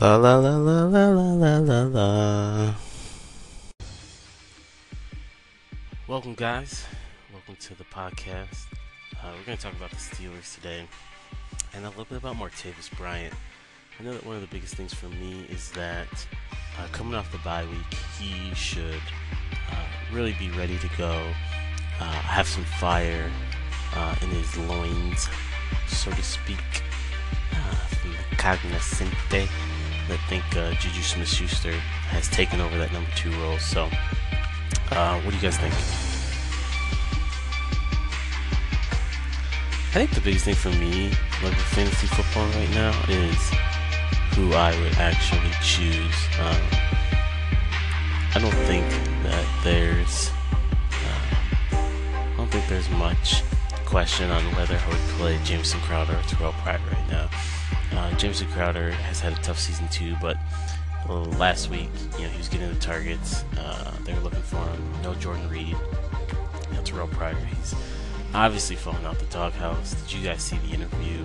La la la la la la la la Welcome, guys. Welcome to the podcast. Uh, we're going to talk about the Steelers today and a little bit about Martavis Bryant. I know that one of the biggest things for me is that uh, coming off the bye week, he should uh, really be ready to go, uh, have some fire uh, in his loins, so to speak, uh, from the cognoscente that think uh, Juju Smith-Schuster has taken over that number two role. So, uh, what do you guys think? I think the biggest thing for me, like with fantasy football right now, is who I would actually choose. Um, I don't think that there's, uh, I don't think there's much question on whether I would play Jamison Crowder or Terrelle Pryor right now. Uh, Jamison Crowder has had a tough season too, but last week, you know, he was getting the targets. Uh, they were looking for him. No Jordan Reed. You know, Terrelle Pryor, he's obviously falling out the doghouse. Did you guys see the interview